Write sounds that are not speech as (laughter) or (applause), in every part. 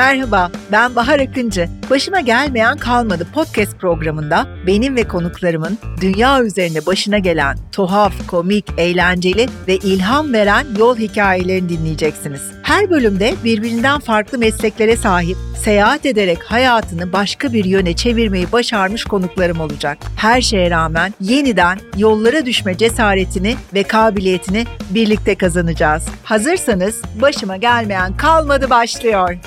Merhaba, ben Bahar Akıncı. Başıma gelmeyen kalmadı podcast programında benim ve konuklarımın dünya üzerinde başına gelen tuhaf, komik, eğlenceli ve ilham veren yol hikayelerini dinleyeceksiniz. Her bölümde birbirinden farklı mesleklere sahip, seyahat ederek hayatını başka bir yöne çevirmeyi başarmış konuklarım olacak. Her şeye rağmen yeniden yollara düşme cesaretini ve kabiliyetini birlikte kazanacağız. Hazırsanız başıma gelmeyen kalmadı başlıyor.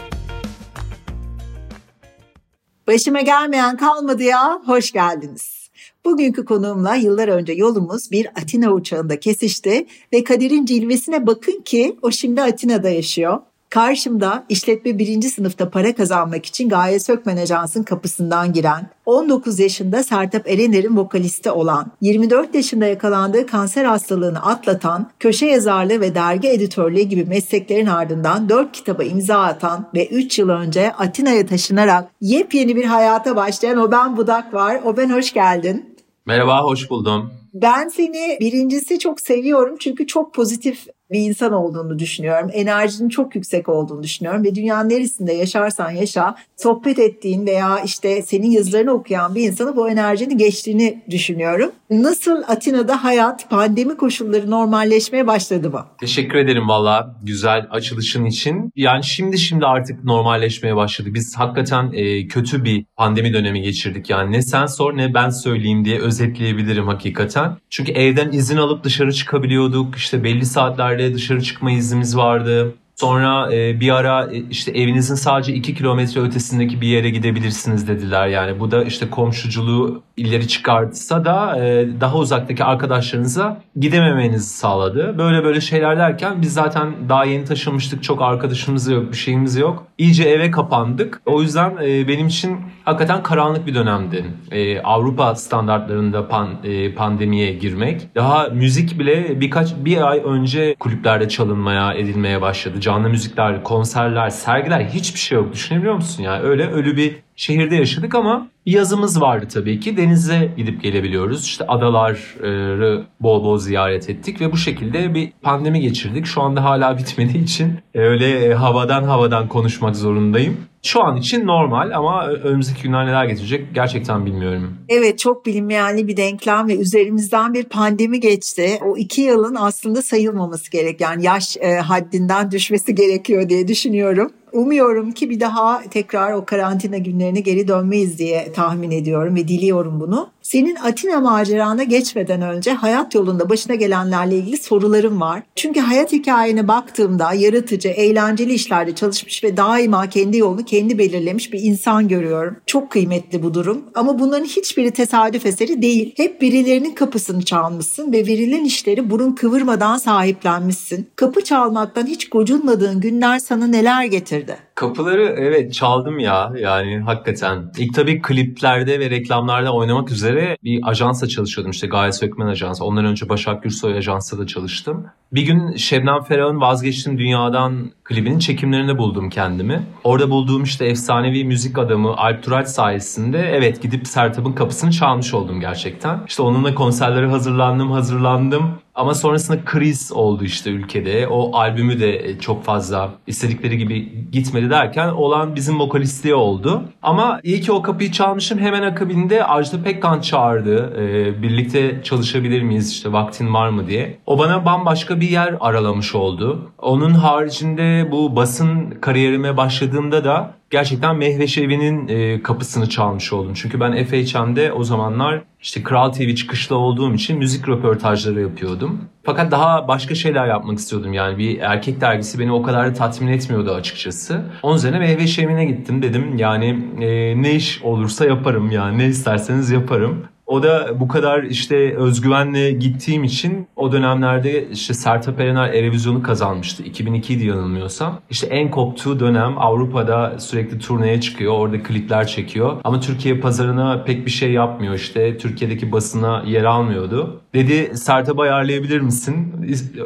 Başıma gelmeyen kalmadı ya, hoş geldiniz. Bugünkü konuğumla yıllar önce yolumuz bir Atina uçağında kesişti ve kaderin cilvesine bakın ki o şimdi Atina'da yaşıyor. Karşımda işletme birinci sınıfta para kazanmak için Gaye Sökmen Ajans'ın kapısından giren, 19 yaşında Sertap Erener'in vokalisti olan, 24 yaşında yakalandığı kanser hastalığını atlatan, köşe yazarlığı ve dergi editörlüğü gibi mesleklerin ardından 4 kitaba imza atan ve 3 yıl önce Atina'ya taşınarak yepyeni bir hayata başlayan Oben Budak var. Oben hoş geldin. Merhaba, hoş buldum. Ben seni birincisi çok seviyorum çünkü çok pozitif bir insan olduğunu düşünüyorum. Enerjinin çok yüksek olduğunu düşünüyorum ve dünyanın neresinde yaşarsan yaşa sohbet ettiğin veya işte senin yazılarını okuyan bir insanı bu enerjinin geçtiğini düşünüyorum. Nasıl Atina'da hayat pandemi koşulları normalleşmeye başladı mı? Teşekkür ederim valla güzel açılışın için. Yani şimdi şimdi artık normalleşmeye başladı. Biz hakikaten e, kötü bir pandemi dönemi geçirdik. Yani ne sen sor ne ben söyleyeyim diye özetleyebilirim hakikaten. Çünkü evden izin alıp dışarı çıkabiliyorduk. İşte belli saatlerde böyle dışarı çıkma iznimiz vardı. Sonra e, bir ara e, işte evinizin sadece 2 kilometre ötesindeki bir yere gidebilirsiniz dediler. Yani bu da işte komşuculuğu ileri çıkartsa da e, daha uzaktaki arkadaşlarınıza gidememenizi sağladı. Böyle böyle şeyler derken biz zaten daha yeni taşınmıştık. Çok arkadaşımız yok, bir şeyimiz yok. İyice eve kapandık. O yüzden e, benim için hakikaten karanlık bir dönemdi. E, Avrupa standartlarında pan, e, pandemiye girmek. Daha müzik bile birkaç bir ay önce kulüplerde çalınmaya, edilmeye başladı. Canlı müzikler, konserler, sergiler hiçbir şey yok. Düşünebiliyor musun ya? Öyle ölü bir şehirde yaşadık ama yazımız vardı tabii ki. Denize gidip gelebiliyoruz. İşte adaları bol bol ziyaret ettik ve bu şekilde bir pandemi geçirdik. Şu anda hala bitmediği için öyle havadan havadan konuşmak zorundayım. Şu an için normal ama önümüzdeki günler neler getirecek gerçekten bilmiyorum. Evet çok bilinmeyenli bir denklem ve üzerimizden bir pandemi geçti. O iki yılın aslında sayılmaması gerek. Yani yaş e, haddinden düşmesi gerekiyor diye düşünüyorum. Umuyorum ki bir daha tekrar o karantina günlerine geri dönmeyiz diye tahmin ediyorum ve diliyorum bunu. Senin Atina macerana geçmeden önce hayat yolunda başına gelenlerle ilgili sorularım var. Çünkü hayat hikayene baktığımda yaratıcı, eğlenceli işlerde çalışmış ve daima kendi yolunu kendi belirlemiş bir insan görüyorum. Çok kıymetli bu durum ama bunların hiçbiri tesadüf eseri değil. Hep birilerinin kapısını çalmışsın ve verilen işleri burun kıvırmadan sahiplenmişsin. Kapı çalmaktan hiç gocunmadığın günler sana neler getirdi? merda. Kapıları evet çaldım ya yani hakikaten. İlk tabii kliplerde ve reklamlarda oynamak üzere bir ajansa çalışıyordum işte Gaye Sökmen Ajansı. Ondan önce Başak Gürsoy Ajans'ta da çalıştım. Bir gün Şebnem Ferah'ın Vazgeçtim Dünyadan klibinin çekimlerinde buldum kendimi. Orada bulduğum işte efsanevi müzik adamı Alp Turaç sayesinde evet gidip Sertab'ın kapısını çalmış oldum gerçekten. İşte onunla konserlere hazırlandım hazırlandım. Ama sonrasında kriz oldu işte ülkede. O albümü de çok fazla istedikleri gibi gitmedi derken olan bizim vokalistliğe oldu. Ama iyi ki o kapıyı çalmışım. Hemen akabinde Ajda Pekkan çağırdı. Ee, birlikte çalışabilir miyiz işte vaktin var mı diye. O bana bambaşka bir yer aralamış oldu. Onun haricinde bu basın kariyerime başladığımda da gerçekten Mehveş Evi'nin e, kapısını çalmış oldum. Çünkü ben FHM'de o zamanlar işte Kral TV çıkışlı olduğum için müzik röportajları yapıyordum. Fakat daha başka şeyler yapmak istiyordum yani bir erkek dergisi beni o kadar da tatmin etmiyordu açıkçası. Onun üzerine Mehveş Evi'ne gittim dedim yani e, ne iş olursa yaparım yani ne isterseniz yaparım. O da bu kadar işte özgüvenle gittiğim için o dönemlerde işte Sertab Erener Erevizyonu kazanmıştı. 2002 idi yanılmıyorsam. İşte en koptuğu dönem Avrupa'da sürekli turneye çıkıyor. Orada klipler çekiyor. Ama Türkiye pazarına pek bir şey yapmıyor işte. Türkiye'deki basına yer almıyordu. Dedi Sertab'ı ayarlayabilir misin?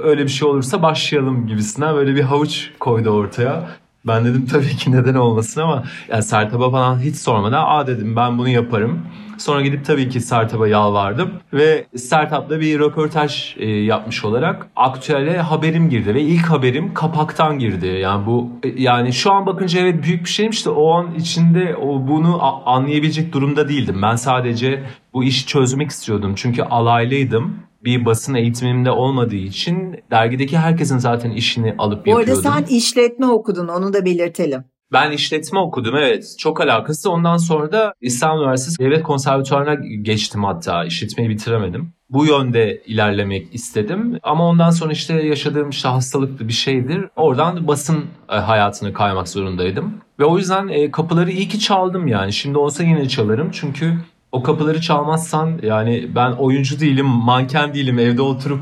Öyle bir şey olursa başlayalım gibisinden böyle bir havuç koydu ortaya. Ben dedim tabii ki neden olmasın ama yani Sertab'a falan hiç sormadan aa dedim ben bunu yaparım. Sonra gidip tabii ki startup'a yalvardım ve startup'ta bir röportaj e, yapmış olarak aktüele haberim girdi ve ilk haberim kapaktan girdi. Yani bu e, yani şu an bakınca evet büyük bir şeymiş de o an içinde o bunu anlayabilecek durumda değildim. Ben sadece bu işi çözmek istiyordum. Çünkü alaylıydım bir basın eğitimimde olmadığı için dergideki herkesin zaten işini alıp yapıyordum. Bu arada sen işletme okudun onu da belirtelim. Ben işletme okudum evet. Çok alakası. Ondan sonra da İstanbul Üniversitesi Devlet Konservatuvarı'na geçtim hatta. işletmeyi bitiremedim. Bu yönde ilerlemek istedim. Ama ondan sonra işte yaşadığım işte hastalıklı bir şeydir. Oradan basın e, hayatına kaymak zorundaydım. Ve o yüzden e, kapıları iyi ki çaldım yani. Şimdi olsa yine çalarım. Çünkü o kapıları çalmazsan yani ben oyuncu değilim, manken değilim, evde oturup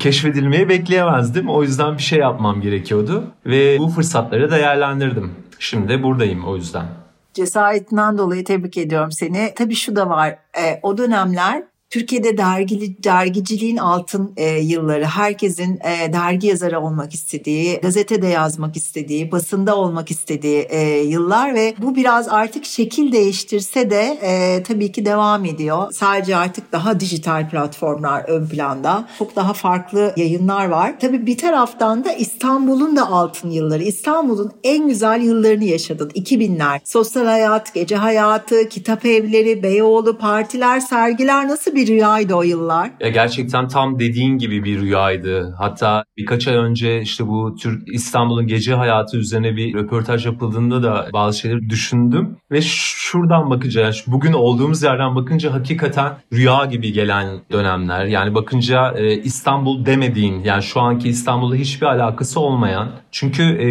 keşfedilmeyi bekleyemezdim. O yüzden bir şey yapmam gerekiyordu ve bu fırsatları değerlendirdim. Şimdi de buradayım o yüzden. Cesaretinden dolayı tebrik ediyorum seni. Tabii şu da var. E, o dönemler Türkiye'de dergili, dergiciliğin altın e, yılları, herkesin e, dergi yazarı olmak istediği, gazetede yazmak istediği, basında olmak istediği e, yıllar ve bu biraz artık şekil değiştirse de e, tabii ki devam ediyor. Sadece artık daha dijital platformlar ön planda. Çok daha farklı yayınlar var. Tabii bir taraftan da İstanbul'un da altın yılları. İstanbul'un en güzel yıllarını yaşadın. 2000'ler. Sosyal hayat, gece hayatı, kitap evleri, Beyoğlu, partiler, sergiler nasıl bir rüyaydı o yıllar. Ya gerçekten tam dediğin gibi bir rüyaydı. Hatta birkaç ay önce işte bu Türk İstanbul'un gece hayatı üzerine bir röportaj yapıldığında da bazı şeyleri düşündüm ve şuradan bakacağız. Bugün olduğumuz yerden bakınca hakikaten rüya gibi gelen dönemler. Yani bakınca e, İstanbul demediğin yani şu anki İstanbul'la hiçbir alakası olmayan. Çünkü e,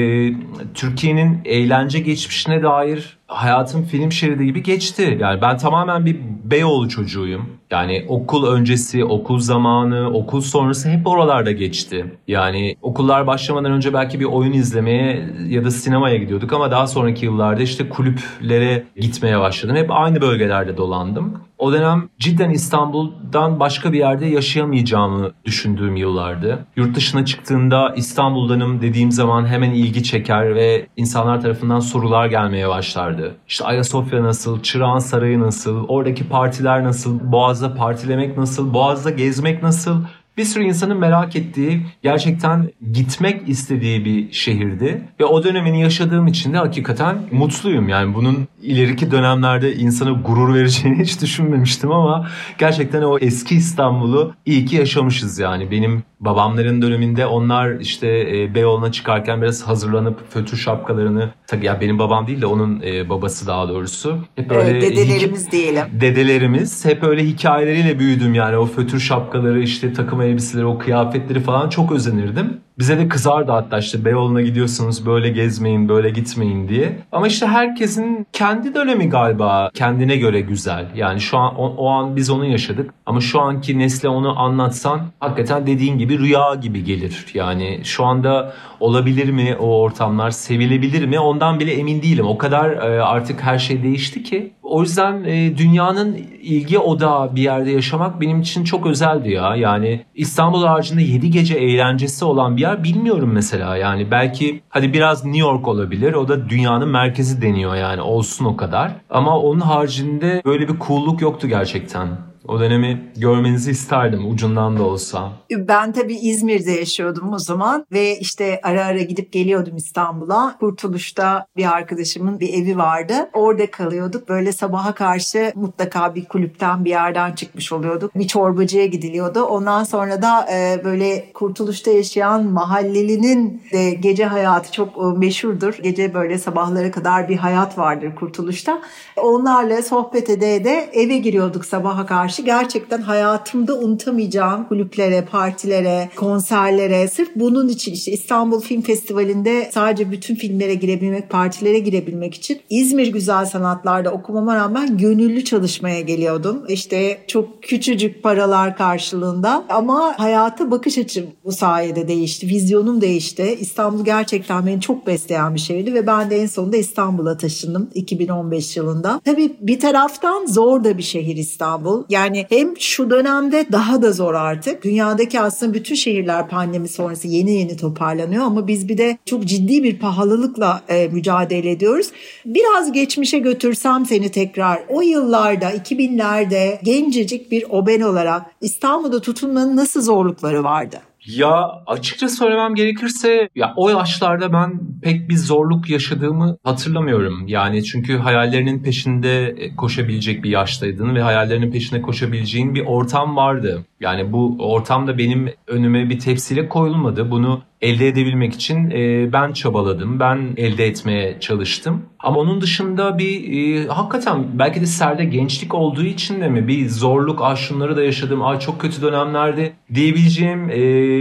Türkiye'nin eğlence geçmişine dair hayatım film şeridi gibi geçti. Yani ben tamamen bir Beyoğlu çocuğuyum. Yani okul öncesi, okul zamanı, okul sonrası hep oralarda geçti. Yani okullar başlamadan önce belki bir oyun izlemeye ya da sinemaya gidiyorduk ama daha sonraki yıllarda işte kulüplere gitmeye başladım. Hep aynı bölgelerde dolandım. O dönem cidden İstanbul'dan başka bir yerde yaşayamayacağımı düşündüğüm yıllardı. Yurt dışına çıktığında İstanbul'danım dediğim zaman hemen ilgi çeker ve insanlar tarafından sorular gelmeye başlardı. İşte Ayasofya nasıl, Çırağan Sarayı nasıl, oradaki partiler nasıl, Boğaz'da partilemek nasıl, Boğaz'da gezmek nasıl bir sürü insanın merak ettiği, gerçekten gitmek istediği bir şehirdi. Ve o dönemini yaşadığım için de hakikaten mutluyum. Yani bunun ileriki dönemlerde insana gurur vereceğini hiç düşünmemiştim ama gerçekten o eski İstanbul'u iyi ki yaşamışız yani. Benim babamların döneminde onlar işte e, Beyoğlu'na çıkarken biraz hazırlanıp fötür şapkalarını tabii ya benim babam değil de onun e, babası daha doğrusu. Hep öyle evet, dedelerimiz diyelim. Dedelerimiz hep öyle hikayeleriyle büyüdüm yani o fötür şapkaları işte takım elbiseleri o kıyafetleri falan çok özenirdim. Bize de kızardı hatta işte Beyoğlu'na gidiyorsunuz böyle gezmeyin böyle gitmeyin diye. Ama işte herkesin kendi dönemi galiba kendine göre güzel. Yani şu an o, o an biz onu yaşadık. Ama şu anki nesle onu anlatsan hakikaten dediğin gibi rüya gibi gelir. Yani şu anda olabilir mi o ortamlar sevilebilir mi ondan bile emin değilim. O kadar e, artık her şey değişti ki. O yüzden e, dünyanın ilgi odağı bir yerde yaşamak benim için çok özeldi ya. Yani İstanbul haricinde 7 gece eğlencesi olan bir yer bilmiyorum mesela. Yani belki hadi biraz New York olabilir. O da dünyanın merkezi deniyor yani olsun o kadar. Ama onun haricinde böyle bir cool'luk yoktu gerçekten. O dönemi görmenizi isterdim ucundan da olsa. Ben tabii İzmir'de yaşıyordum o zaman ve işte ara ara gidip geliyordum İstanbul'a. Kurtuluş'ta bir arkadaşımın bir evi vardı. Orada kalıyorduk. Böyle sabaha karşı mutlaka bir kulüpten bir yerden çıkmış oluyorduk. Bir çorbacıya gidiliyordu. Ondan sonra da e, böyle Kurtuluş'ta yaşayan mahallelinin de gece hayatı çok e, meşhurdur. Gece böyle sabahlara kadar bir hayat vardır Kurtuluş'ta. Onlarla sohbet ede de eve giriyorduk sabaha karşı karşı gerçekten hayatımda unutamayacağım kulüplere, partilere, konserlere sırf bunun için işte İstanbul Film Festivali'nde sadece bütün filmlere girebilmek, partilere girebilmek için İzmir Güzel Sanatlar'da okumama rağmen gönüllü çalışmaya geliyordum. İşte çok küçücük paralar karşılığında ama hayata bakış açım bu sayede değişti. Vizyonum değişti. İstanbul gerçekten beni çok besleyen bir şehirdi ve ben de en sonunda İstanbul'a taşındım 2015 yılında. Tabii bir taraftan zor da bir şehir İstanbul. Yani Yani hem şu dönemde daha da zor artık. Dünyadaki aslında bütün şehirler pandemi sonrası yeni yeni toparlanıyor ama biz bir de çok ciddi bir pahalılıkla e, mücadele ediyoruz. Biraz geçmişe götürsem seni tekrar o yıllarda 2000'lerde gencecik bir oben olarak İstanbul'da tutunmanın nasıl zorlukları vardı? Ya açıkça söylemem gerekirse ya o yaşlarda ben pek bir zorluk yaşadığımı hatırlamıyorum. Yani çünkü hayallerinin peşinde e, koşabilecek bir yaştaydın ve hayallerinin peşinde koşabileceğin bir ortam vardı. Yani bu ortam da benim önüme bir tepsiyle koyulmadı. Bunu elde edebilmek için e, ben çabaladım, ben elde etmeye çalıştım. Ama onun dışında bir e, hakikaten belki de serde gençlik olduğu için de mi bir zorluk, ah şunları da yaşadım, ay çok kötü dönemlerde diyebileceğim e,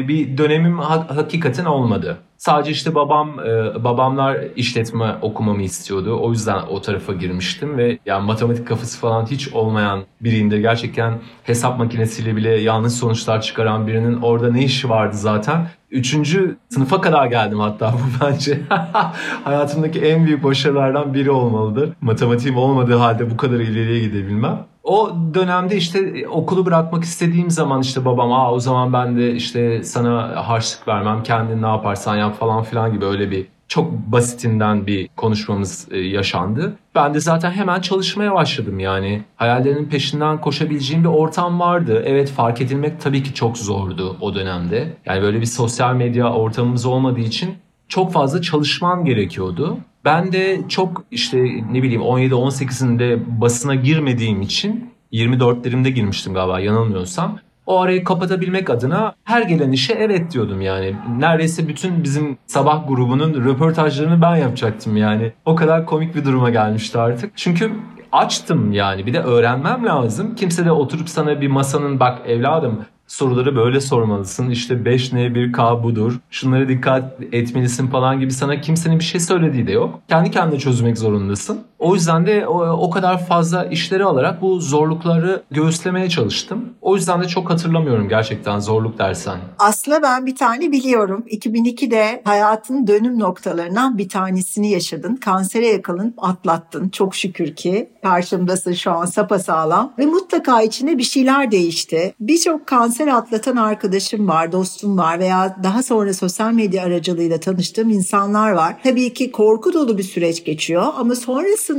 bir dönemim ha- hakikaten olmadı. Sadece işte babam e, babamlar işletme okumamı istiyordu. O yüzden o tarafa girmiştim ve yani matematik kafası falan hiç olmayan biriyimdir. Gerçekten hesap makinesiyle bile yanlış sonuçlar çıkaran birinin orada ne işi vardı zaten. Üçüncü sınıfa kadar geldim hatta bu (laughs) bence. (laughs) Hayatımdaki en büyük başarılardan biri olmalıdır. Matematiğim olmadığı halde bu kadar ileriye gidebilmem. O dönemde işte okulu bırakmak istediğim zaman işte babam aa o zaman ben de işte sana harçlık vermem kendin ne yaparsan yap falan filan gibi öyle bir çok basitinden bir konuşmamız e, yaşandı. Ben de zaten hemen çalışmaya başladım yani. Hayallerinin peşinden koşabileceğim bir ortam vardı. Evet fark edilmek tabii ki çok zordu o dönemde. Yani böyle bir sosyal medya ortamımız olmadığı için çok fazla çalışman gerekiyordu. Ben de çok işte ne bileyim 17-18'inde basına girmediğim için 24'lerimde girmiştim galiba yanılmıyorsam. O arayı kapatabilmek adına her gelen işe evet diyordum yani. Neredeyse bütün bizim sabah grubunun röportajlarını ben yapacaktım yani. O kadar komik bir duruma gelmişti artık. Çünkü açtım yani bir de öğrenmem lazım. Kimse de oturup sana bir masanın bak evladım soruları böyle sormalısın. İşte 5N 1K budur. Şunlara dikkat etmelisin falan gibi sana kimsenin bir şey söylediği de yok. Kendi kendine çözmek zorundasın. O yüzden de o, kadar fazla işleri alarak bu zorlukları göğüslemeye çalıştım. O yüzden de çok hatırlamıyorum gerçekten zorluk dersen. Aslında ben bir tane biliyorum. 2002'de hayatın dönüm noktalarından bir tanesini yaşadın. Kansere yakalanıp atlattın. Çok şükür ki karşımdasın şu an sapasağlam. Ve mutlaka içinde bir şeyler değişti. Birçok kanser atlatan arkadaşım var, dostum var veya daha sonra sosyal medya aracılığıyla tanıştığım insanlar var. Tabii ki korku dolu bir süreç geçiyor ama sonrasında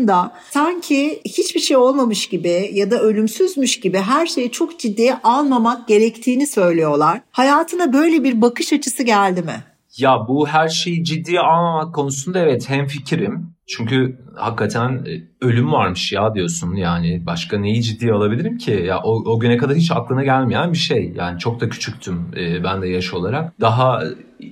sanki hiçbir şey olmamış gibi ya da ölümsüzmüş gibi her şeyi çok ciddiye almamak gerektiğini söylüyorlar. Hayatına böyle bir bakış açısı geldi mi? Ya bu her şeyi ciddiye almamak konusunda evet hem fikrim. Çünkü hakikaten e, ölüm varmış ya diyorsun yani başka neyi ciddiye alabilirim ki? Ya o, o güne kadar hiç aklına gelmeyen bir şey. Yani çok da küçüktüm e, ben de yaş olarak. Daha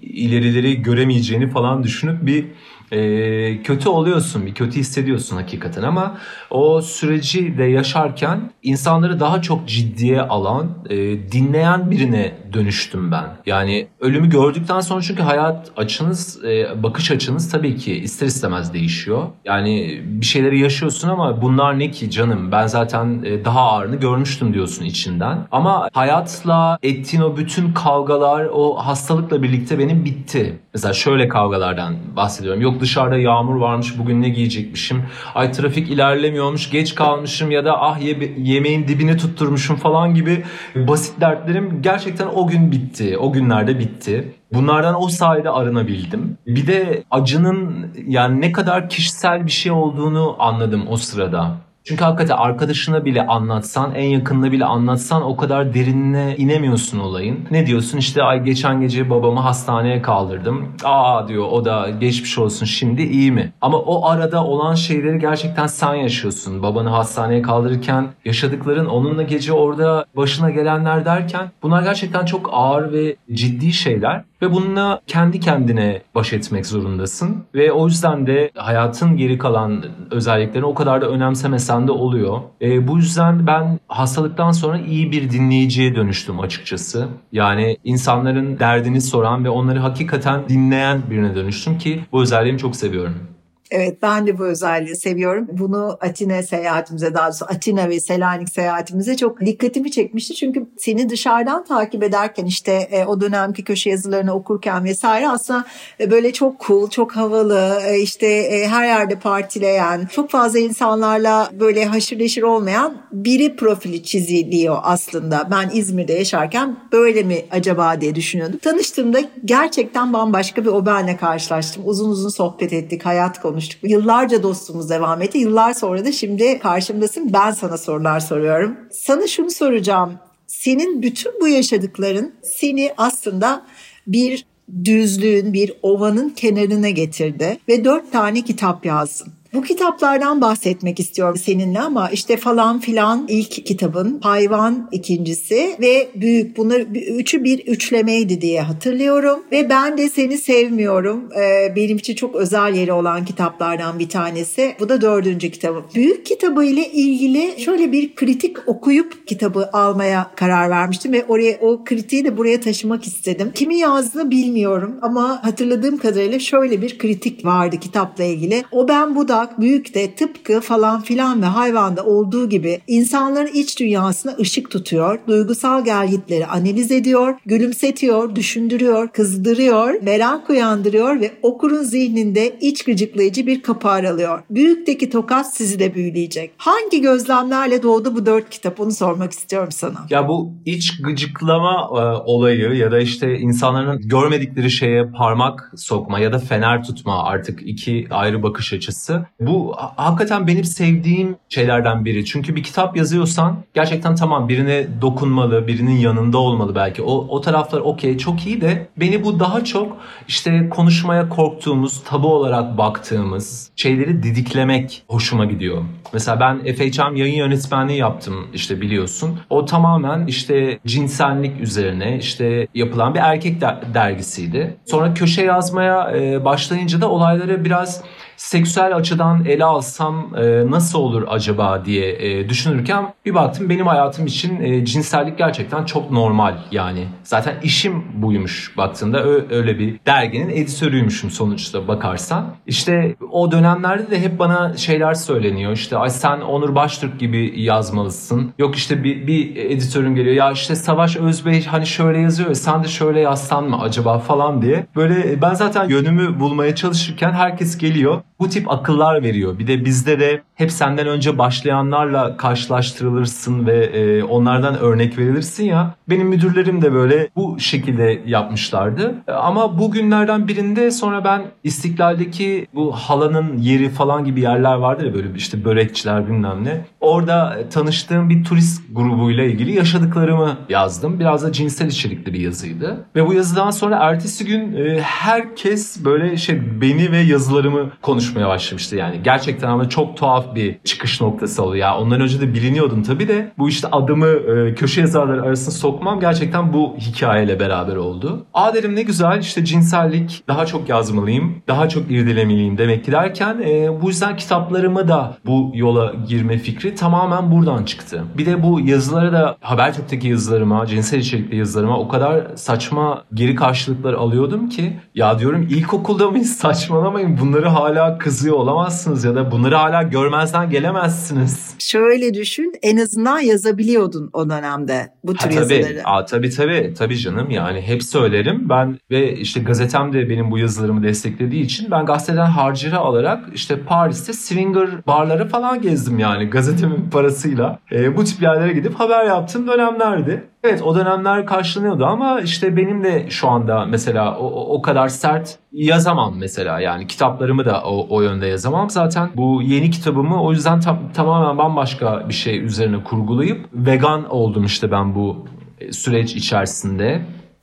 ilerileri göremeyeceğini falan düşünüp bir e, kötü oluyorsun, bir kötü hissediyorsun hakikaten ama o süreci de yaşarken insanları daha çok ciddiye alan, e, dinleyen birine dönüştüm ben. Yani ölümü gördükten sonra çünkü hayat açınız, e, bakış açınız tabii ki ister istemez değişiyor. Yani bir şeyleri yaşıyorsun ama bunlar ne ki canım ben zaten e, daha ağırını görmüştüm diyorsun içinden. Ama hayatla ettiğin o bütün kavgalar o hastalıkla birlikte benim bitti. Mesela şöyle kavgalardan bahsediyorum. Yok dışarıda yağmur varmış bugün ne giyecekmişim. Ay trafik ilerlemiyormuş geç kalmışım ya da ah ye, yemeğin dibini tutturmuşum falan gibi basit dertlerim gerçekten o gün bitti. O günlerde bitti. Bunlardan o sayede arınabildim. Bir de acının yani ne kadar kişisel bir şey olduğunu anladım o sırada. Çünkü hakikaten arkadaşına bile anlatsan, en yakınına bile anlatsan o kadar derinine inemiyorsun olayın. Ne diyorsun işte ay geçen gece babamı hastaneye kaldırdım. Aa diyor o da geçmiş olsun şimdi iyi mi? Ama o arada olan şeyleri gerçekten sen yaşıyorsun. Babanı hastaneye kaldırırken yaşadıkların onunla gece orada başına gelenler derken bunlar gerçekten çok ağır ve ciddi şeyler. Ve bununla kendi kendine baş etmek zorundasın. Ve o yüzden de hayatın geri kalan özelliklerini o kadar da önemsemesen de oluyor. E, bu yüzden ben hastalıktan sonra iyi bir dinleyiciye dönüştüm açıkçası. Yani insanların derdini soran ve onları hakikaten dinleyen birine dönüştüm ki bu özelliğimi çok seviyorum. Evet ben de bu özelliği seviyorum. Bunu Atina seyahatimize daha doğrusu Atina ve Selanik seyahatimize çok dikkatimi çekmişti. Çünkü seni dışarıdan takip ederken işte e, o dönemki köşe yazılarını okurken vesaire aslında e, böyle çok cool, çok havalı, e, işte e, her yerde partileyen, çok fazla insanlarla böyle haşır neşir olmayan biri profili çiziliyor aslında. Ben İzmir'de yaşarken böyle mi acaba diye düşünüyordum. Tanıştığımda gerçekten bambaşka bir o benle karşılaştım. Uzun uzun sohbet ettik, hayat konuştuk. Yıllarca dostluğumuz devam etti. Yıllar sonra da şimdi karşımdasın. Ben sana sorular soruyorum. Sana şunu soracağım. Senin bütün bu yaşadıkların seni aslında bir düzlüğün, bir ovanın kenarına getirdi ve dört tane kitap yazdın. Bu kitaplardan bahsetmek istiyorum seninle ama işte falan filan ilk kitabın, hayvan ikincisi ve büyük bunlar üçü bir üçlemeydi diye hatırlıyorum. Ve ben de seni sevmiyorum. Ee, benim için çok özel yeri olan kitaplardan bir tanesi. Bu da dördüncü kitabım. Büyük kitabı ile ilgili şöyle bir kritik okuyup kitabı almaya karar vermiştim ve oraya o kritiği de buraya taşımak istedim. Kimi yazdığını bilmiyorum ama hatırladığım kadarıyla şöyle bir kritik vardı kitapla ilgili. O ben bu da Budak büyük de tıpkı falan filan ve hayvanda olduğu gibi insanların iç dünyasına ışık tutuyor, duygusal gelgitleri analiz ediyor, gülümsetiyor, düşündürüyor, kızdırıyor, merak uyandırıyor ve okurun zihninde iç gıcıklayıcı bir kapı aralıyor. Büyükteki tokat sizi de büyüleyecek. Hangi gözlemlerle doğdu bu dört kitap onu sormak istiyorum sana. Ya bu iç gıcıklama e, olayı ya da işte insanların görmedikleri şeye parmak sokma ya da fener tutma artık iki ayrı bakış açısı bu hakikaten benim sevdiğim şeylerden biri. Çünkü bir kitap yazıyorsan gerçekten tamam birine dokunmalı, birinin yanında olmalı belki. O, o taraflar okey çok iyi de beni bu daha çok işte konuşmaya korktuğumuz, tabu olarak baktığımız şeyleri didiklemek hoşuma gidiyor. Mesela ben FHM yayın yönetmenliği yaptım işte biliyorsun. O tamamen işte cinsellik üzerine işte yapılan bir erkek dergisiydi. Sonra köşe yazmaya başlayınca da olayları biraz seksüel açıdan ele alsam e, nasıl olur acaba diye e, düşünürken bir baktım benim hayatım için e, cinsellik gerçekten çok normal yani. Zaten işim buymuş baktığında öyle bir derginin editörüymüşüm sonuçta bakarsan. İşte o dönemlerde de hep bana şeyler söyleniyor. İşte ay sen Onur Baştürk gibi yazmalısın. Yok işte bir, bir editörüm geliyor. Ya işte Savaş Özbey hani şöyle yazıyor ya sen de şöyle yazsan mı acaba falan diye. Böyle ben zaten yönümü bulmaya çalışırken herkes geliyor bu tip akıllar veriyor. Bir de bizde de hep senden önce başlayanlarla karşılaştırılırsın ve e, onlardan örnek verilirsin ya. Benim müdürlerim de böyle bu şekilde yapmışlardı. Ama bu günlerden birinde sonra ben İstiklal'deki bu halanın yeri falan gibi yerler vardı ya böyle işte börekçiler bilmem ne. Orada tanıştığım bir turist grubuyla ilgili yaşadıklarımı yazdım. Biraz da cinsel içerikli bir yazıydı. Ve bu yazıdan sonra ertesi gün e, herkes böyle şey beni ve yazılarımı konuşmaya başlamıştı yani. Gerçekten ama çok tuhaf bir çıkış noktası oldu. Ya ondan önce de biliniyordum tabii de bu işte adımı e, köşe yazarları arasında sokmam gerçekten bu hikayeyle beraber oldu. Aa dedim ne güzel işte cinsellik daha çok yazmalıyım, daha çok irdelemeliyim demek ki derken e, bu yüzden kitaplarımı da bu yola girme fikri tamamen buradan çıktı. Bir de bu yazıları da Habertürk'teki yazılarıma, cinsel içerikli yazılarıma o kadar saçma geri karşılıklar alıyordum ki ya diyorum ilkokulda mıyız saçmalamayın bunları hala kızıyor olamazsınız ya da bunları hala görmezden gelemezsiniz. Şöyle düşün en azından yazabiliyordun o dönemde bu tür ha, tabii, yazıları. Aa, tabii tabii tabii canım yani hep söylerim ben ve işte gazetem de benim bu yazılarımı desteklediği için ben gazeteden harcırı alarak işte Paris'te swinger barları falan gezdim yani gazetemin parasıyla. E, bu tip yerlere gidip haber yaptığım dönemlerdi. Evet o dönemler karşılanıyordu ama işte benim de şu anda mesela o, o kadar sert yazamam mesela yani kitaplarımı da o, o yönde yazamam. Zaten bu yeni kitabımı o yüzden tam, tamamen bambaşka bir şey üzerine kurgulayıp vegan oldum işte ben bu süreç içerisinde.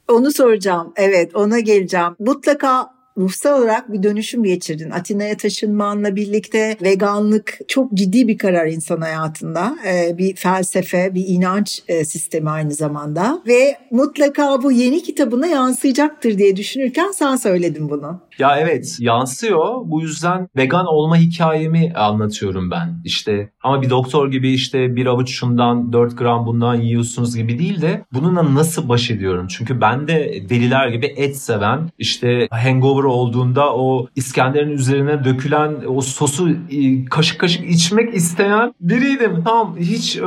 Onu soracağım. Evet ona geleceğim. Mutlaka ruhsal olarak bir dönüşüm geçirdin. Atina'ya taşınmanla birlikte veganlık çok ciddi bir karar insan hayatında. Ee, bir felsefe, bir inanç e, sistemi aynı zamanda. Ve mutlaka bu yeni kitabına yansıyacaktır diye düşünürken sen söyledin bunu. Ya evet yansıyor. Bu yüzden vegan olma hikayemi anlatıyorum ben. İşte ama bir doktor gibi işte bir avuç şundan 4 gram bundan yiyorsunuz gibi değil de bununla nasıl baş ediyorum? Çünkü ben de deliler gibi et seven işte hangover olduğunda o İskender'in üzerine dökülen o sosu e, kaşık kaşık içmek isteyen biriydim. Tamam hiç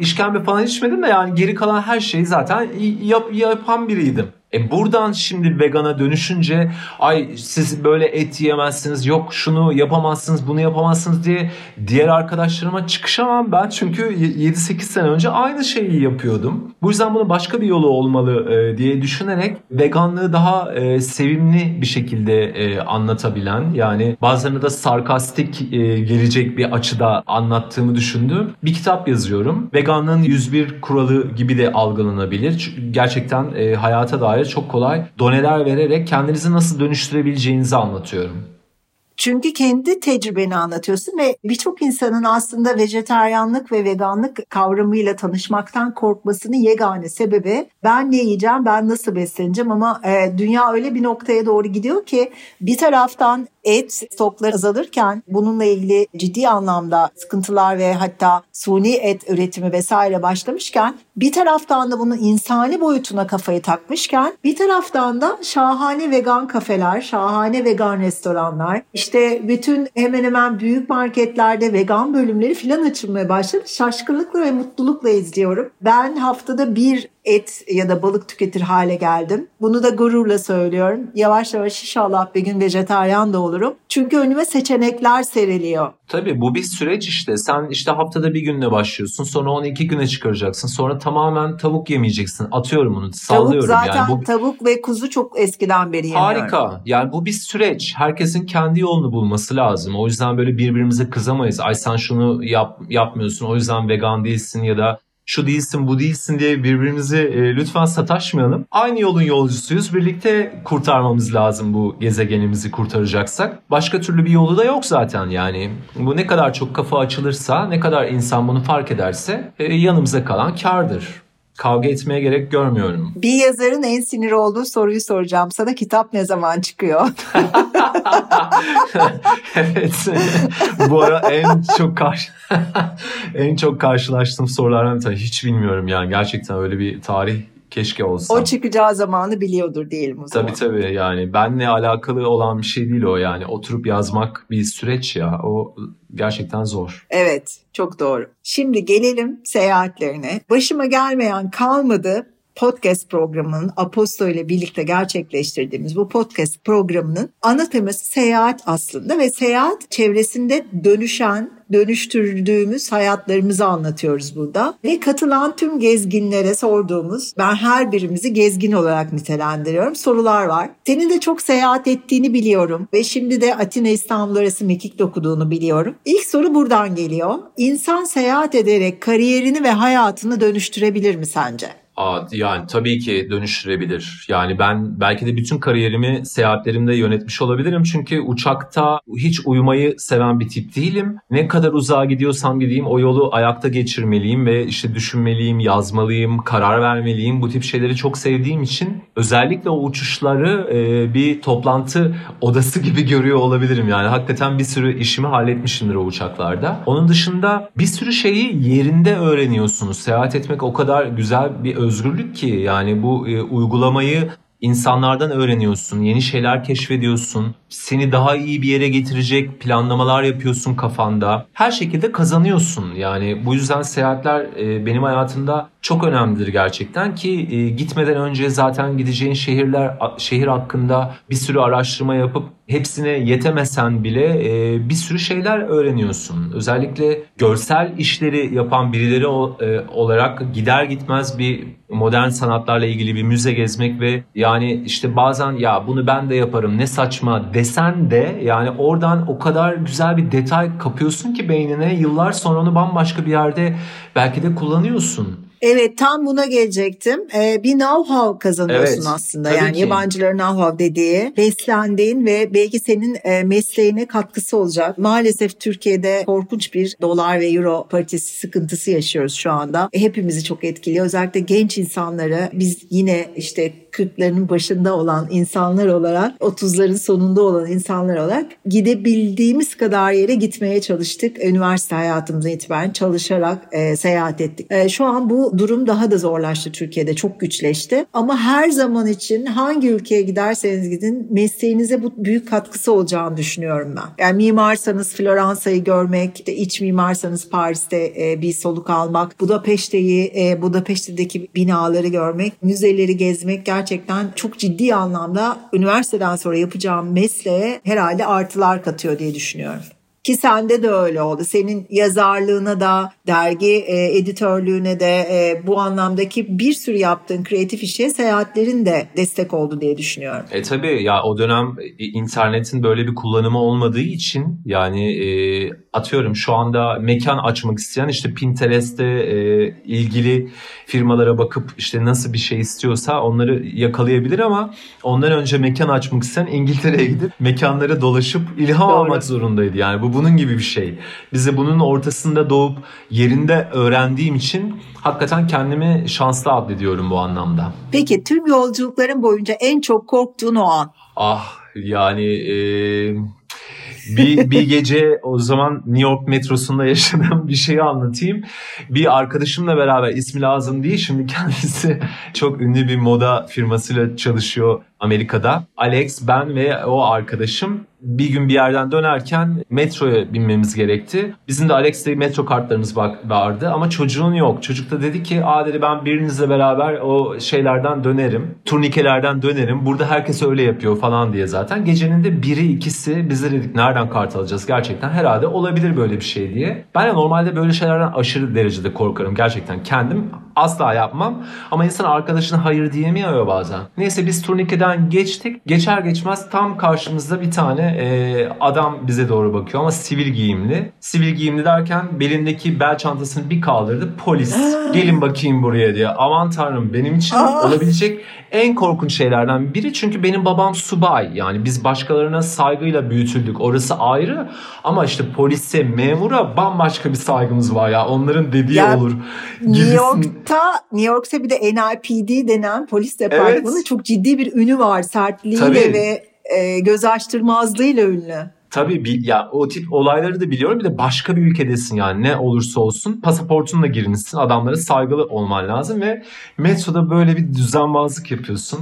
işkembe falan içmedim de yani geri kalan her şeyi zaten yap, yapan biriydim. E buradan şimdi vegana dönüşünce ay siz böyle et yiyemezsiniz yok şunu yapamazsınız bunu yapamazsınız diye diğer arkadaşlarıma çıkışamam ben çünkü 7-8 sene önce aynı şeyi yapıyordum. Bu yüzden bunun başka bir yolu olmalı e, diye düşünerek veganlığı daha e, sevimli bir şekilde e, anlatabilen yani bazılarına da sarkastik e, gelecek bir açıda anlattığımı düşündüğüm bir kitap yazıyorum. Veganlığın 101 kuralı gibi de algılanabilir. Gerçekten e, hayata dair vesaire çok kolay doneler vererek kendinizi nasıl dönüştürebileceğinizi anlatıyorum. Çünkü kendi tecrübeni anlatıyorsun ve birçok insanın aslında vejeteryanlık ve veganlık kavramıyla tanışmaktan korkmasının yegane sebebi ben ne yiyeceğim, ben nasıl besleneceğim ama e, dünya öyle bir noktaya doğru gidiyor ki bir taraftan et stokları azalırken bununla ilgili ciddi anlamda sıkıntılar ve hatta suni et üretimi vesaire başlamışken bir taraftan da bunu insani boyutuna kafayı takmışken bir taraftan da şahane vegan kafeler, şahane vegan restoranlar, işte bütün hemen hemen büyük marketlerde vegan bölümleri filan açılmaya başladı. Şaşkınlıkla ve mutlulukla izliyorum. Ben haftada bir et ya da balık tüketir hale geldim. Bunu da gururla söylüyorum. Yavaş yavaş inşallah bir gün vejetaryen de olurum. Çünkü önüme seçenekler seriliyor. Tabii bu bir süreç işte. Sen işte haftada bir günle başlıyorsun. Sonra onu iki güne çıkaracaksın. Sonra tamamen tavuk yemeyeceksin. Atıyorum onu. Sallıyorum tavuk zaten yani. Bu... tavuk ve kuzu çok eskiden beri yemiyorum. Harika. Yani bu bir süreç. Herkesin kendi yolunu bulması lazım. O yüzden böyle birbirimize kızamayız. Ay sen şunu yap, yapmıyorsun. O yüzden vegan değilsin ya da şu değilsin bu değilsin diye birbirimizi e, lütfen sataşmayalım. Aynı yolun yolcusuyuz. Birlikte kurtarmamız lazım bu gezegenimizi kurtaracaksak. Başka türlü bir yolu da yok zaten yani. Bu ne kadar çok kafa açılırsa, ne kadar insan bunu fark ederse e, yanımıza kalan kardır kavga etmeye gerek görmüyorum. Bir yazarın en sinir olduğu soruyu soracağım sana. Kitap ne zaman çıkıyor? evet. Bu ara en çok karşı en çok karşılaştığım sorulardan bir tanesi. Hiç bilmiyorum yani. Gerçekten öyle bir tarih Keşke olsa. O çıkacağı zamanı biliyordur diyelim o zaman. Tabii tabii yani benle alakalı olan bir şey değil o yani. Oturup yazmak bir süreç ya. O gerçekten zor. Evet çok doğru. Şimdi gelelim seyahatlerine. Başıma gelmeyen kalmadı podcast programının Aposto ile birlikte gerçekleştirdiğimiz bu podcast programının ana teması seyahat aslında ve seyahat çevresinde dönüşen dönüştürdüğümüz hayatlarımızı anlatıyoruz burada. Ve katılan tüm gezginlere sorduğumuz, ben her birimizi gezgin olarak nitelendiriyorum, sorular var. Senin de çok seyahat ettiğini biliyorum ve şimdi de Atina İstanbul arası mekik okuduğunu biliyorum. İlk soru buradan geliyor. İnsan seyahat ederek kariyerini ve hayatını dönüştürebilir mi sence? Yani tabii ki dönüştürebilir. Yani ben belki de bütün kariyerimi seyahatlerimde yönetmiş olabilirim. Çünkü uçakta hiç uyumayı seven bir tip değilim. Ne kadar uzağa gidiyorsam gideyim o yolu ayakta geçirmeliyim ve işte düşünmeliyim, yazmalıyım, karar vermeliyim. Bu tip şeyleri çok sevdiğim için özellikle o uçuşları e, bir toplantı (laughs) odası gibi görüyor olabilirim. Yani hakikaten bir sürü işimi halletmişimdir o uçaklarda. Onun dışında bir sürü şeyi yerinde öğreniyorsunuz. Seyahat etmek o kadar güzel bir özgürlük ki yani bu e, uygulamayı insanlardan öğreniyorsun, yeni şeyler keşfediyorsun, seni daha iyi bir yere getirecek planlamalar yapıyorsun kafanda. Her şekilde kazanıyorsun. Yani bu yüzden seyahatler e, benim hayatımda çok önemlidir gerçekten ki e, gitmeden önce zaten gideceğin şehirler şehir hakkında bir sürü araştırma yapıp hepsine yetemesen bile e, bir sürü şeyler öğreniyorsun. Özellikle görsel işleri yapan birileri olarak gider gitmez bir modern sanatlarla ilgili bir müze gezmek ve yani işte bazen ya bunu ben de yaparım ne saçma desen de yani oradan o kadar güzel bir detay kapıyorsun ki beynine yıllar sonra onu bambaşka bir yerde belki de kullanıyorsun. Evet tam buna gelecektim. Ee, bir know-how kazanıyorsun Evet, aslında. Yani ki. yabancıların know-how dediği beslendiğin ve belki senin e, mesleğine katkısı olacak. Maalesef Türkiye'de korkunç bir dolar ve euro paritesi sıkıntısı yaşıyoruz şu anda. E, hepimizi çok etkiliyor. Özellikle genç insanları biz yine işte 40'ların başında olan insanlar olarak 30'ların sonunda olan insanlar olarak gidebildiğimiz kadar yere gitmeye çalıştık. Üniversite hayatımızdan itibaren çalışarak e, seyahat ettik. E, şu an bu durum daha da zorlaştı Türkiye'de. Çok güçleşti. Ama her zaman için hangi ülkeye giderseniz gidin mesleğinize bu büyük katkısı olacağını düşünüyorum ben. Yani mimarsanız Floransa'yı görmek, işte iç mimarsanız Paris'te e, bir soluk almak, Budapeşte'yi, e, Budapeşte'deki binaları görmek, müzeleri gezmek gerçekten çok ciddi anlamda üniversiteden sonra yapacağım mesleğe herhalde artılar katıyor diye düşünüyorum. Ki sende de öyle oldu. Senin yazarlığına da, dergi e, editörlüğüne de e, bu anlamdaki bir sürü yaptığın kreatif işe seyahatlerin de destek oldu diye düşünüyorum. E tabii ya o dönem e, internetin böyle bir kullanımı olmadığı için yani e, atıyorum şu anda mekan açmak isteyen işte Pinterest'te e, ilgili firmalara bakıp işte nasıl bir şey istiyorsa onları yakalayabilir ama ondan önce mekan açmak isteyen İngiltere'ye gidip mekanlara dolaşıp ilham Doğru. almak zorundaydı. Yani bu bunun gibi bir şey. Bize bunun ortasında doğup yerinde öğrendiğim için hakikaten kendimi şanslı addediyorum bu anlamda. Peki tüm yolculukların boyunca en çok korktuğun o an? Ah yani e, bir, bir gece o zaman New York metrosunda yaşadığım bir şeyi anlatayım. Bir arkadaşımla beraber ismi lazım değil şimdi kendisi çok ünlü bir moda firmasıyla çalışıyor Amerika'da. Alex, ben ve o arkadaşım bir gün bir yerden dönerken metroya binmemiz gerekti. Bizim de Alex'le metro kartlarımız vardı ama çocuğun yok. Çocuk da dedi ki aa dedi ben birinizle beraber o şeylerden dönerim. Turnikelerden dönerim. Burada herkes öyle yapıyor falan diye zaten. Gecenin de biri ikisi biz de dedik nereden kart alacağız gerçekten. Herhalde olabilir böyle bir şey diye. Ben de normalde böyle şeylerden aşırı derecede korkarım gerçekten. Kendim asla yapmam. Ama insan arkadaşına hayır diyemiyor bazen. Neyse biz turnikeden geçtik. Geçer geçmez tam karşımızda bir tane e, adam bize doğru bakıyor ama sivil giyimli. Sivil giyimli derken belindeki bel çantasını bir kaldırdı. Polis gelin bakayım buraya diye. Aman tanrım benim için Aa. olabilecek en korkunç şeylerden biri. Çünkü benim babam subay. Yani biz başkalarına saygıyla büyütüldük. Orası ayrı. Ama işte polise, memura bambaşka bir saygımız var ya. Onların dediği Ya, olur. New gibisin. York'ta New York'ta bir de NYPD denen polis departmanı Evet. çok ciddi bir ünü var. Sertliğiyle Tabii. ve e, göz açtırmazlığıyla ünlü. Tabii bir, ya o tip olayları da biliyorum. Bir de başka bir ülkedesin yani ne olursa olsun pasaportunla girmişsin. Adamlara saygılı olman lazım ve metroda böyle bir düzenbazlık yapıyorsun.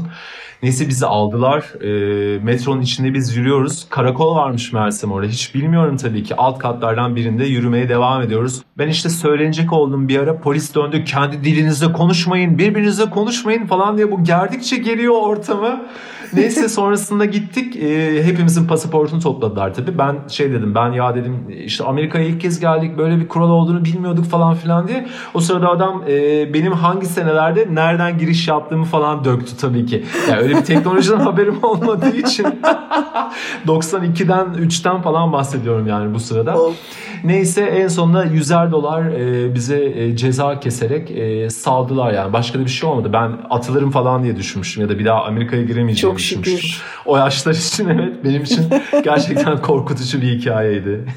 Neyse bizi aldılar. E, metronun içinde biz yürüyoruz. Karakol varmış Mersem orada. Hiç bilmiyorum tabii ki. Alt katlardan birinde yürümeye devam ediyoruz. Ben işte söylenecek oldum bir ara. Polis döndü. Kendi dilinizde konuşmayın. Birbirinizle konuşmayın falan diye bu gerdikçe geliyor ortamı. Neyse sonrasında gittik. E, hepimizin pasaportunu topladılar tabii. Ben şey dedim ben ya dedim işte Amerika'ya ilk kez geldik. Böyle bir kural olduğunu bilmiyorduk falan filan diye. O sırada adam e, benim hangi senelerde nereden giriş yaptığımı falan döktü tabii ki. Yani öyle bir teknolojiden (laughs) haberim olmadığı için (laughs) 92'den 3'ten falan bahsediyorum yani bu sırada. Of. Neyse en sonunda 100'er dolar e, bize e, ceza keserek e, saldılar yani. Başka da bir şey olmadı. Ben atılırım falan diye düşünmüştüm ya da bir daha Amerika'ya giremeyeceğimi Çok şükür. O yaşlar için evet benim için (laughs) gerçekten korkutucu bir hikayeydi. (laughs)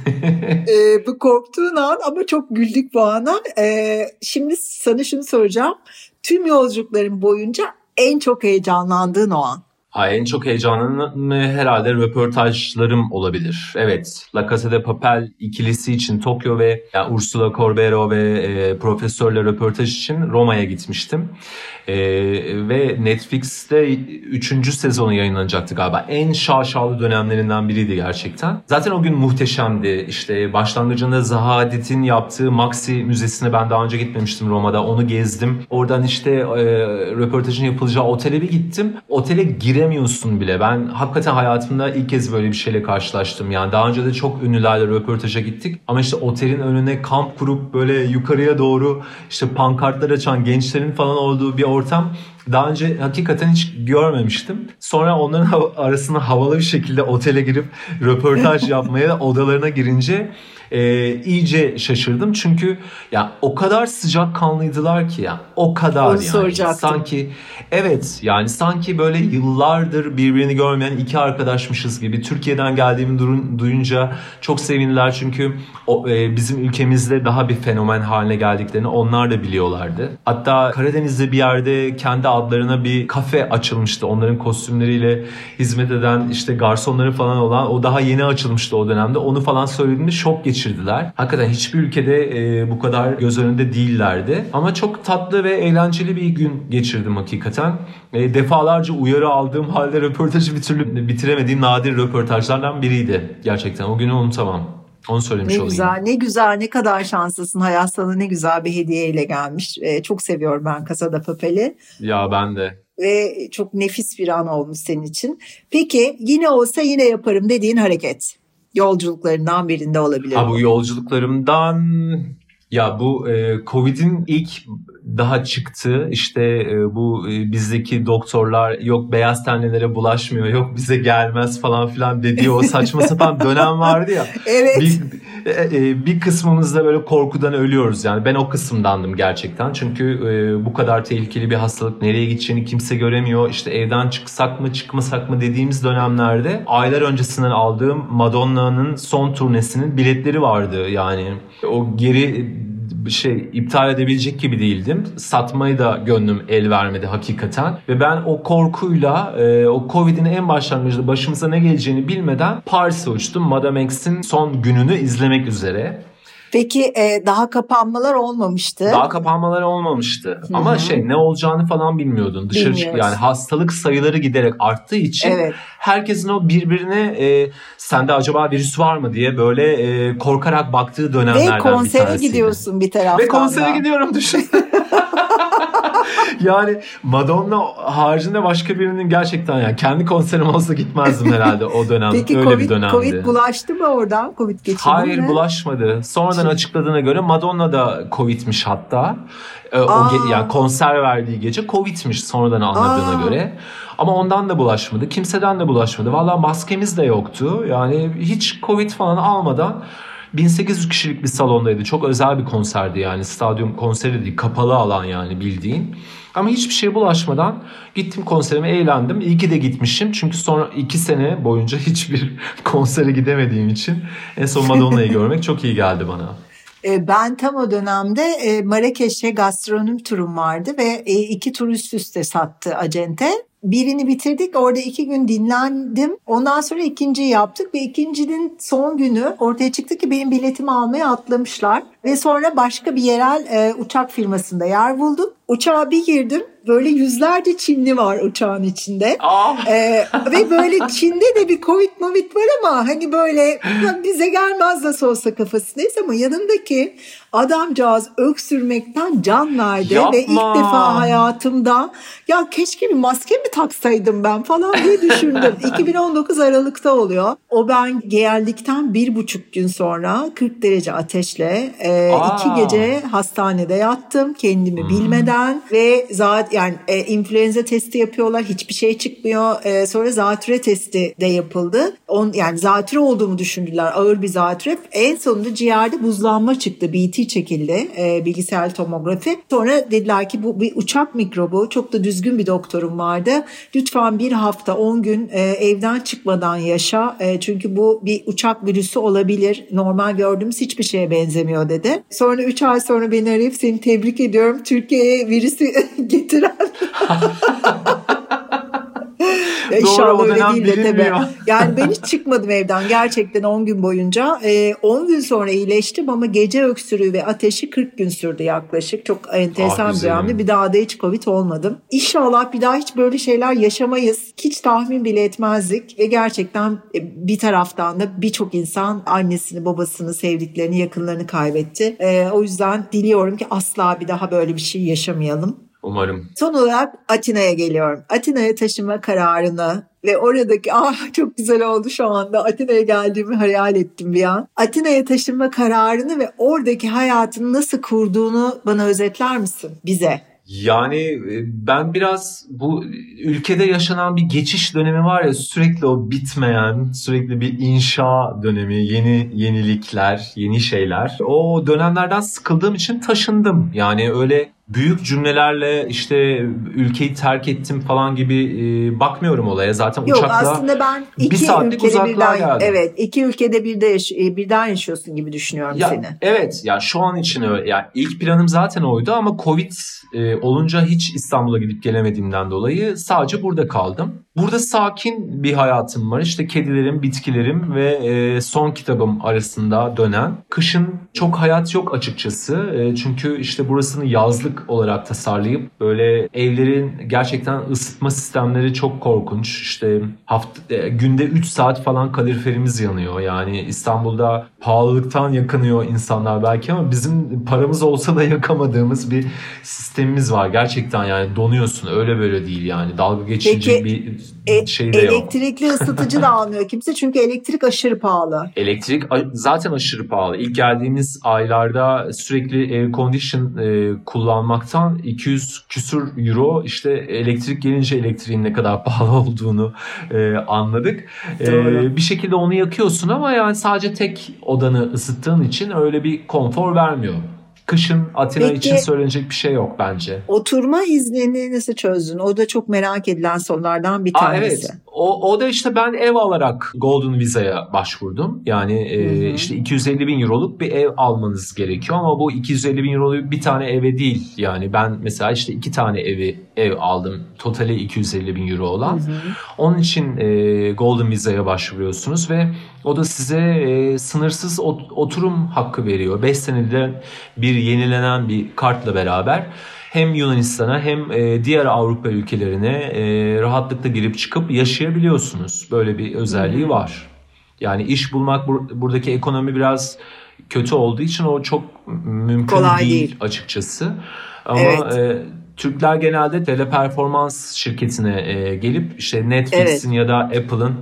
E, bu korktuğun an ama çok güldük bu ana. E, şimdi sana şunu soracağım. Tüm yolculukların boyunca en çok heyecanlandığın o an. Ha, en çok heyecanım herhalde röportajlarım olabilir. Evet, La Casa de Papel ikilisi için Tokyo ve yani Ursula Corbero ve e, profesörle röportaj için Roma'ya gitmiştim. E, ve Netflix'te 3. sezonu yayınlanacaktı galiba. En şaşalı dönemlerinden biriydi gerçekten. Zaten o gün muhteşemdi. İşte başlangıcında Zaha Hadid'in yaptığı Maxi Müzesi'ne ben daha önce gitmemiştim Roma'da. Onu gezdim. Oradan işte e, röportajın yapılacağı otele bir gittim. Otele giremiyorsun bile. Ben hakikaten hayatımda ilk kez böyle bir şeyle karşılaştım. Yani daha önce de çok ünlülerle röportaja gittik. Ama işte otelin önüne kamp kurup böyle yukarıya doğru işte pankartlar açan gençlerin falan olduğu bir ortam daha önce hakikaten hiç görmemiştim. Sonra onların arasına havalı bir şekilde otele girip röportaj yapmaya odalarına girince e, iyice şaşırdım. Çünkü ya o kadar sıcak kanlıydılar ki ya o kadar Onu yani. Soracaktım. Sanki evet yani sanki böyle yıllardır birbirini görmeyen iki arkadaşmışız gibi. Türkiye'den geldiğimi duyunca çok sevindiler çünkü o, e, bizim ülkemizde daha bir fenomen haline geldiklerini onlar da biliyorlardı. Hatta Karadeniz'de bir yerde kendi adlarına bir kafe açılmıştı. Onların kostümleriyle hizmet eden işte garsonları falan olan o daha yeni açılmıştı o dönemde. Onu falan söylediğinde şok geçirdiler. Hakikaten hiçbir ülkede e, bu kadar göz önünde değillerdi. Ama çok tatlı ve eğlenceli bir gün geçirdim hakikaten. E, defalarca uyarı aldığım halde röportajı bir türlü bitiremediğim nadir röportajlardan biriydi. Gerçekten o günü unutamam. Onu söylemiş ne olayım. Güzel, ne güzel, ne kadar şanslısın. Hayat sana ne güzel bir hediyeyle gelmiş. Ee, çok seviyorum ben Kasada Papel'i. Ya ben de. Ve çok nefis bir an olmuş senin için. Peki yine olsa yine yaparım dediğin hareket. Yolculuklarından birinde olabilir. Ha, bu yolculuklarımdan ya bu e, Covid'in ilk daha çıktı. İşte e, bu e, bizdeki doktorlar yok beyaz tenlilere bulaşmıyor yok bize gelmez falan filan dediği o saçma (laughs) sapan dönem vardı ya. Evet. Bir, e, bir kısmımızda böyle korkudan ölüyoruz. Yani ben o kısımdandım gerçekten. Çünkü bu kadar tehlikeli bir hastalık nereye gideceğini kimse göremiyor. İşte evden çıksak mı çıkmasak mı dediğimiz dönemlerde aylar öncesinden aldığım Madonna'nın son turnesinin biletleri vardı yani. O geri şey iptal edebilecek gibi değildim. Satmayı da gönlüm el vermedi hakikaten. Ve ben o korkuyla e, o Covid'in en başlangıcında başımıza ne geleceğini bilmeden Paris'e uçtum. Madame X'in son gününü izlemek üzere. Peki e, daha kapanmalar olmamıştı. Daha kapanmalar olmamıştı. Hı-hı. Ama şey ne olacağını falan bilmiyordun. Dışarı çık yani hastalık sayıları giderek arttığı için evet. herkesin o birbirine e, sende acaba virüs var mı diye böyle e, korkarak baktığı dönemlerden bir tanesi. Ve konsere gidiyorsun bir taraftan Ve konsere da. gidiyorum düşün. (laughs) (laughs) yani Madonna haricinde başka birinin gerçekten yani kendi konserim olsa gitmezdim herhalde o dönem. Peki Öyle COVID, bir dönemdi. Covid bulaştı mı oradan? Covid geçirdi Hayır mi? bulaşmadı. Sonradan açıkladığına göre Madonna da Covid'miş hatta. Ee, o ge- yani konser verdiği gece Covid'miş sonradan anladığına Aa. göre. Ama ondan da bulaşmadı. Kimseden de bulaşmadı. Valla maskemiz de yoktu. Yani hiç Covid falan almadan 1800 kişilik bir salondaydı. Çok özel bir konserdi yani. Stadyum konseri değil. Kapalı alan yani bildiğin. Ama hiçbir şeye bulaşmadan gittim konserime eğlendim. İyi ki de gitmişim. Çünkü sonra iki sene boyunca (laughs) hiçbir konsere gidemediğim için en son Madonna'yı (laughs) görmek çok iyi geldi bana. E, ben tam o dönemde e, Marrakeş'e gastronom turum vardı ve e, iki tur üst üste sattı acente birini bitirdik. Orada iki gün dinlendim. Ondan sonra ikinciyi yaptık ve ikincinin son günü ortaya çıktı ki benim biletimi almaya atlamışlar. Ve sonra başka bir yerel e, uçak firmasında yer buldum. Uçağa bir girdim böyle yüzlerce Çinli var uçağın içinde. Ah. Ee, ve böyle (laughs) Çin'de de bir Covid Covid var ama hani böyle bize gelmez nasıl olsa kafasındayız ama yanındaki adamcağız öksürmekten can verdi Yapma. ve ilk defa hayatımda ya keşke bir maske mi taksaydım ben falan diye düşündüm. (laughs) 2019 Aralık'ta oluyor. O ben geldikten bir buçuk gün sonra 40 derece ateşle e, iki gece hastanede yattım kendimi hmm. bilmeden ve zaten yani e, influenza testi yapıyorlar hiçbir şey çıkmıyor. E, sonra zatüre testi de yapıldı. On, yani zatüre olduğumu düşündüler ağır bir zatüre. En sonunda ciğerde buzlanma çıktı. BT çekildi e, bilgisayar tomografi. Sonra dediler ki bu bir uçak mikrobu. Çok da düzgün bir doktorum vardı. Lütfen bir hafta 10 gün e, evden çıkmadan yaşa. E, çünkü bu bir uçak virüsü olabilir. Normal gördüğümüz hiçbir şeye benzemiyor dedi. Sonra 3 ay sonra beni arayıp seni tebrik ediyorum. Türkiye'ye virüsü (laughs) getir (laughs) İnşallah öyle değil de tabii. (laughs) Yani ben hiç çıkmadım evden gerçekten 10 gün boyunca. Ee, 10 gün sonra iyileştim ama gece öksürüğü ve ateşi 40 gün sürdü yaklaşık. Çok enteresan ah, bir dönemdi. Bir daha da hiç Covid olmadım. İnşallah bir daha hiç böyle şeyler yaşamayız. Hiç tahmin bile etmezdik. Ve gerçekten e, bir taraftan da birçok insan annesini, babasını, sevdiklerini, yakınlarını kaybetti. Ee, o yüzden diliyorum ki asla bir daha böyle bir şey yaşamayalım. Umarım. Son olarak Atina'ya geliyorum. Atina'ya taşıma kararını ve oradaki (laughs) ah çok güzel oldu şu anda Atina'ya geldiğimi hayal ettim bir an. Atina'ya taşınma kararını ve oradaki hayatını nasıl kurduğunu bana özetler misin bize? Yani e, ben biraz bu ülkede yaşanan bir geçiş dönemi var ya sürekli o bitmeyen, sürekli bir inşa dönemi, yeni yenilikler, yeni şeyler. O dönemlerden sıkıldığım için taşındım. Yani öyle büyük cümlelerle işte ülkeyi terk ettim falan gibi e, bakmıyorum olaya. Zaten Yok, uçakla aslında ben iki bir saatlik ülkede birden, geldim. Evet iki ülkede bir de yaş- e, birden yaşıyorsun gibi düşünüyorum Ya, seni. Evet ya şu an için öyle. Yani ilk planım zaten oydu ama Covid e, olunca hiç İstanbul'a gidip gelemediğimden dolayı sadece burada kaldım. Burada sakin bir hayatım var. İşte kedilerim, bitkilerim ve e, son kitabım arasında dönen. Kışın çok hayat yok açıkçası. E, çünkü işte burasını yazlık olarak tasarlayıp böyle evlerin gerçekten ısıtma sistemleri çok korkunç. İşte hafta e, günde 3 saat falan kaloriferimiz yanıyor. Yani İstanbul'da pahalılıktan yakınıyor insanlar belki ama bizim paramız olsa da yakamadığımız bir sistemimiz var. Gerçekten yani donuyorsun. Öyle böyle değil yani. Dalga geçici Peki, bir E, de yok. elektrikli ısıtıcı da almıyor kimse çünkü elektrik aşırı pahalı. Elektrik zaten aşırı pahalı. İlk geldiğimiz aylarda sürekli air condition e, kullanmaktan 200 küsur euro işte elektrik gelince elektriğin ne kadar (laughs) pahalı olduğunu e, anladık. E, bir şekilde onu yakıyorsun ama yani sadece tek odanı ısıttığın için öyle bir konfor vermiyor. Kışın Atina Peki- için söylenecek bir şey yok bence. Oturma iznini nasıl çözdün? O da çok merak edilen sorulardan bir Aa, tanesi. evet. O, o da işte ben ev alarak Golden Visa'ya başvurdum. Yani e, Hı hı. işte 250 bin euroluk bir ev almanız gerekiyor ama bu 250 bin euroluk bir tane eve değil. Yani ben mesela işte iki tane evi ev aldım. Totali 250 bin euro olan. Hı hı. Onun için e, Golden Visa'ya başvuruyorsunuz ve o da size e, sınırsız ot- oturum hakkı veriyor. 5 senede bir yenilenen bir kartla beraber hem Yunanistan'a hem e, diğer Avrupa ülkelerine e, rahatlıkla girip çıkıp yaşayabiliyorsunuz. Böyle bir özelliği var. Yani iş bulmak bur- buradaki ekonomi biraz kötü olduğu için o çok mümkün Kolay değil, değil. açıkçası. Ama Evet. e, Türkler genelde teleperformans şirketine e, gelip işte Netflix'in ya da Apple'ın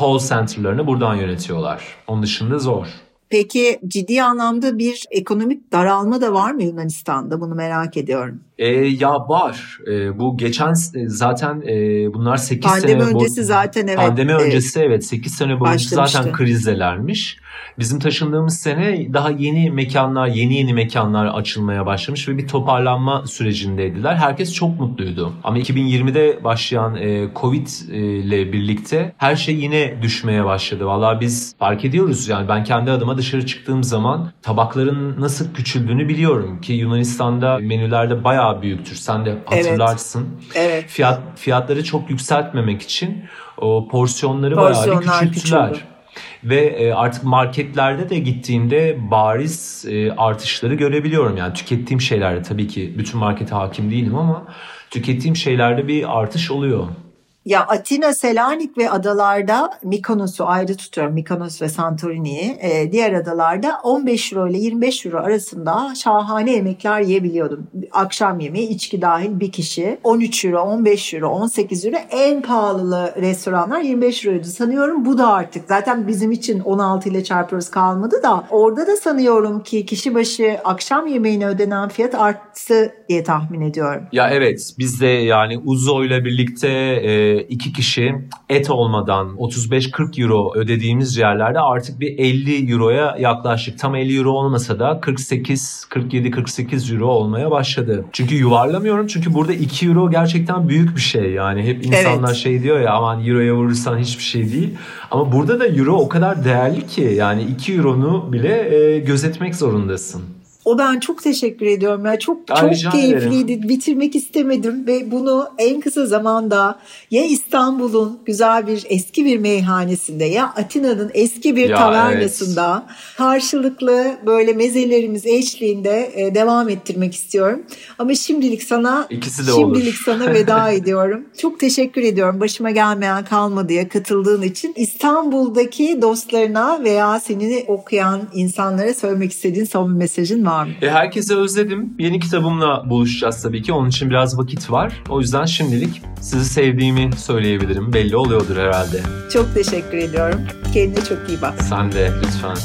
call center'larını buradan yönetiyorlar. Onun dışında zor. Peki ciddi anlamda bir ekonomik daralma da var mı Yunanistan'da? Bunu merak ediyorum. E, ya var. E, bu geçen e, zaten e, bunlar 8 sene Pandemi bo- öncesi zaten evet. Pandemi öncesi evet 8 sene boyunca Başlamıştı. zaten krizdelermiş. Bizim taşındığımız sene daha yeni mekanlar, yeni yeni mekanlar açılmaya başlamış ve bir toparlanma sürecindeydiler. Herkes çok mutluydu. Ama 2020'de başlayan e, Covid e, ile birlikte her şey yine düşmeye başladı. Vallahi biz fark ediyoruz yani ben kendi adıma dışarı çıktığım zaman tabakların nasıl küçüldüğünü biliyorum ki Yunanistan'da menülerde bayağı büyüktür. Sen de hatırlarsın. Evet. Fiyat fiyatları çok yükseltmemek için o porsiyonları bayağı bir Porsiyonlar küçülttüler. küçüldü. Ve e, artık marketlerde de gittiğimde bariz e, artışları görebiliyorum. Yani tükettiğim şeylerde tabii ki bütün markete hakim değilim ama tükettiğim şeylerde bir artış oluyor. Ya Atina, Selanik ve adalarda Mikonos'u ayrı tutuyorum. Mikonos ve Santorini'yi. Ee, diğer adalarda 15 euro ile 25 euro arasında şahane yemekler yiyebiliyordum. Akşam yemeği içki dahil bir kişi. 13 euro, 15 euro, 18 euro. En pahalı restoranlar 25 euroydu. Sanıyorum bu da artık. Zaten bizim için 16 ile çarpıyoruz kalmadı da. Orada da sanıyorum ki kişi başı akşam yemeğine ödenen fiyat arttı diye tahmin ediyorum. Ya evet biz de yani Uzo ile birlikte e, iki kişi et olmadan 35-40 euro ödediğimiz yerlerde artık bir 50 euroya yaklaştık. Tam 50 euro olmasa da 48, 47, 48 euro olmaya başladı. Çünkü yuvarlamıyorum çünkü burada 2 euro gerçekten büyük bir şey. Yani hep insanlar Evet. şey diyor ya aman euroya vurursan hiçbir şey değil. Ama burada da euro o kadar değerli ki yani 2 euronu bile e, gözetmek zorundasın. O ben çok teşekkür ediyorum ya. Çok Ay, çok keyifliydi. Bitirmek istemedim ve bunu en kısa zamanda ya İstanbul'un güzel bir eski bir meyhanesinde ya Atina'nın eski bir Ya, tavernasında karşılıklı böyle mezelerimiz eşliğinde e, devam ettirmek istiyorum. Ama şimdilik sana İkisi de şimdilik olur. sana veda (laughs) ediyorum. Çok teşekkür ediyorum başıma gelmeyen kalmadı diye katıldığın için. İstanbul'daki dostlarına veya seni okuyan insanlara söylemek istediğin son bir mesajın var mı? E, herkese özledim. Yeni kitabımla buluşacağız tabii ki. Onun için biraz vakit var. O yüzden şimdilik sizi sevdiğimi söyleyebilirim. Belli oluyordur herhalde. Çok teşekkür ediyorum. Kendine çok iyi bak. Sen de lütfen.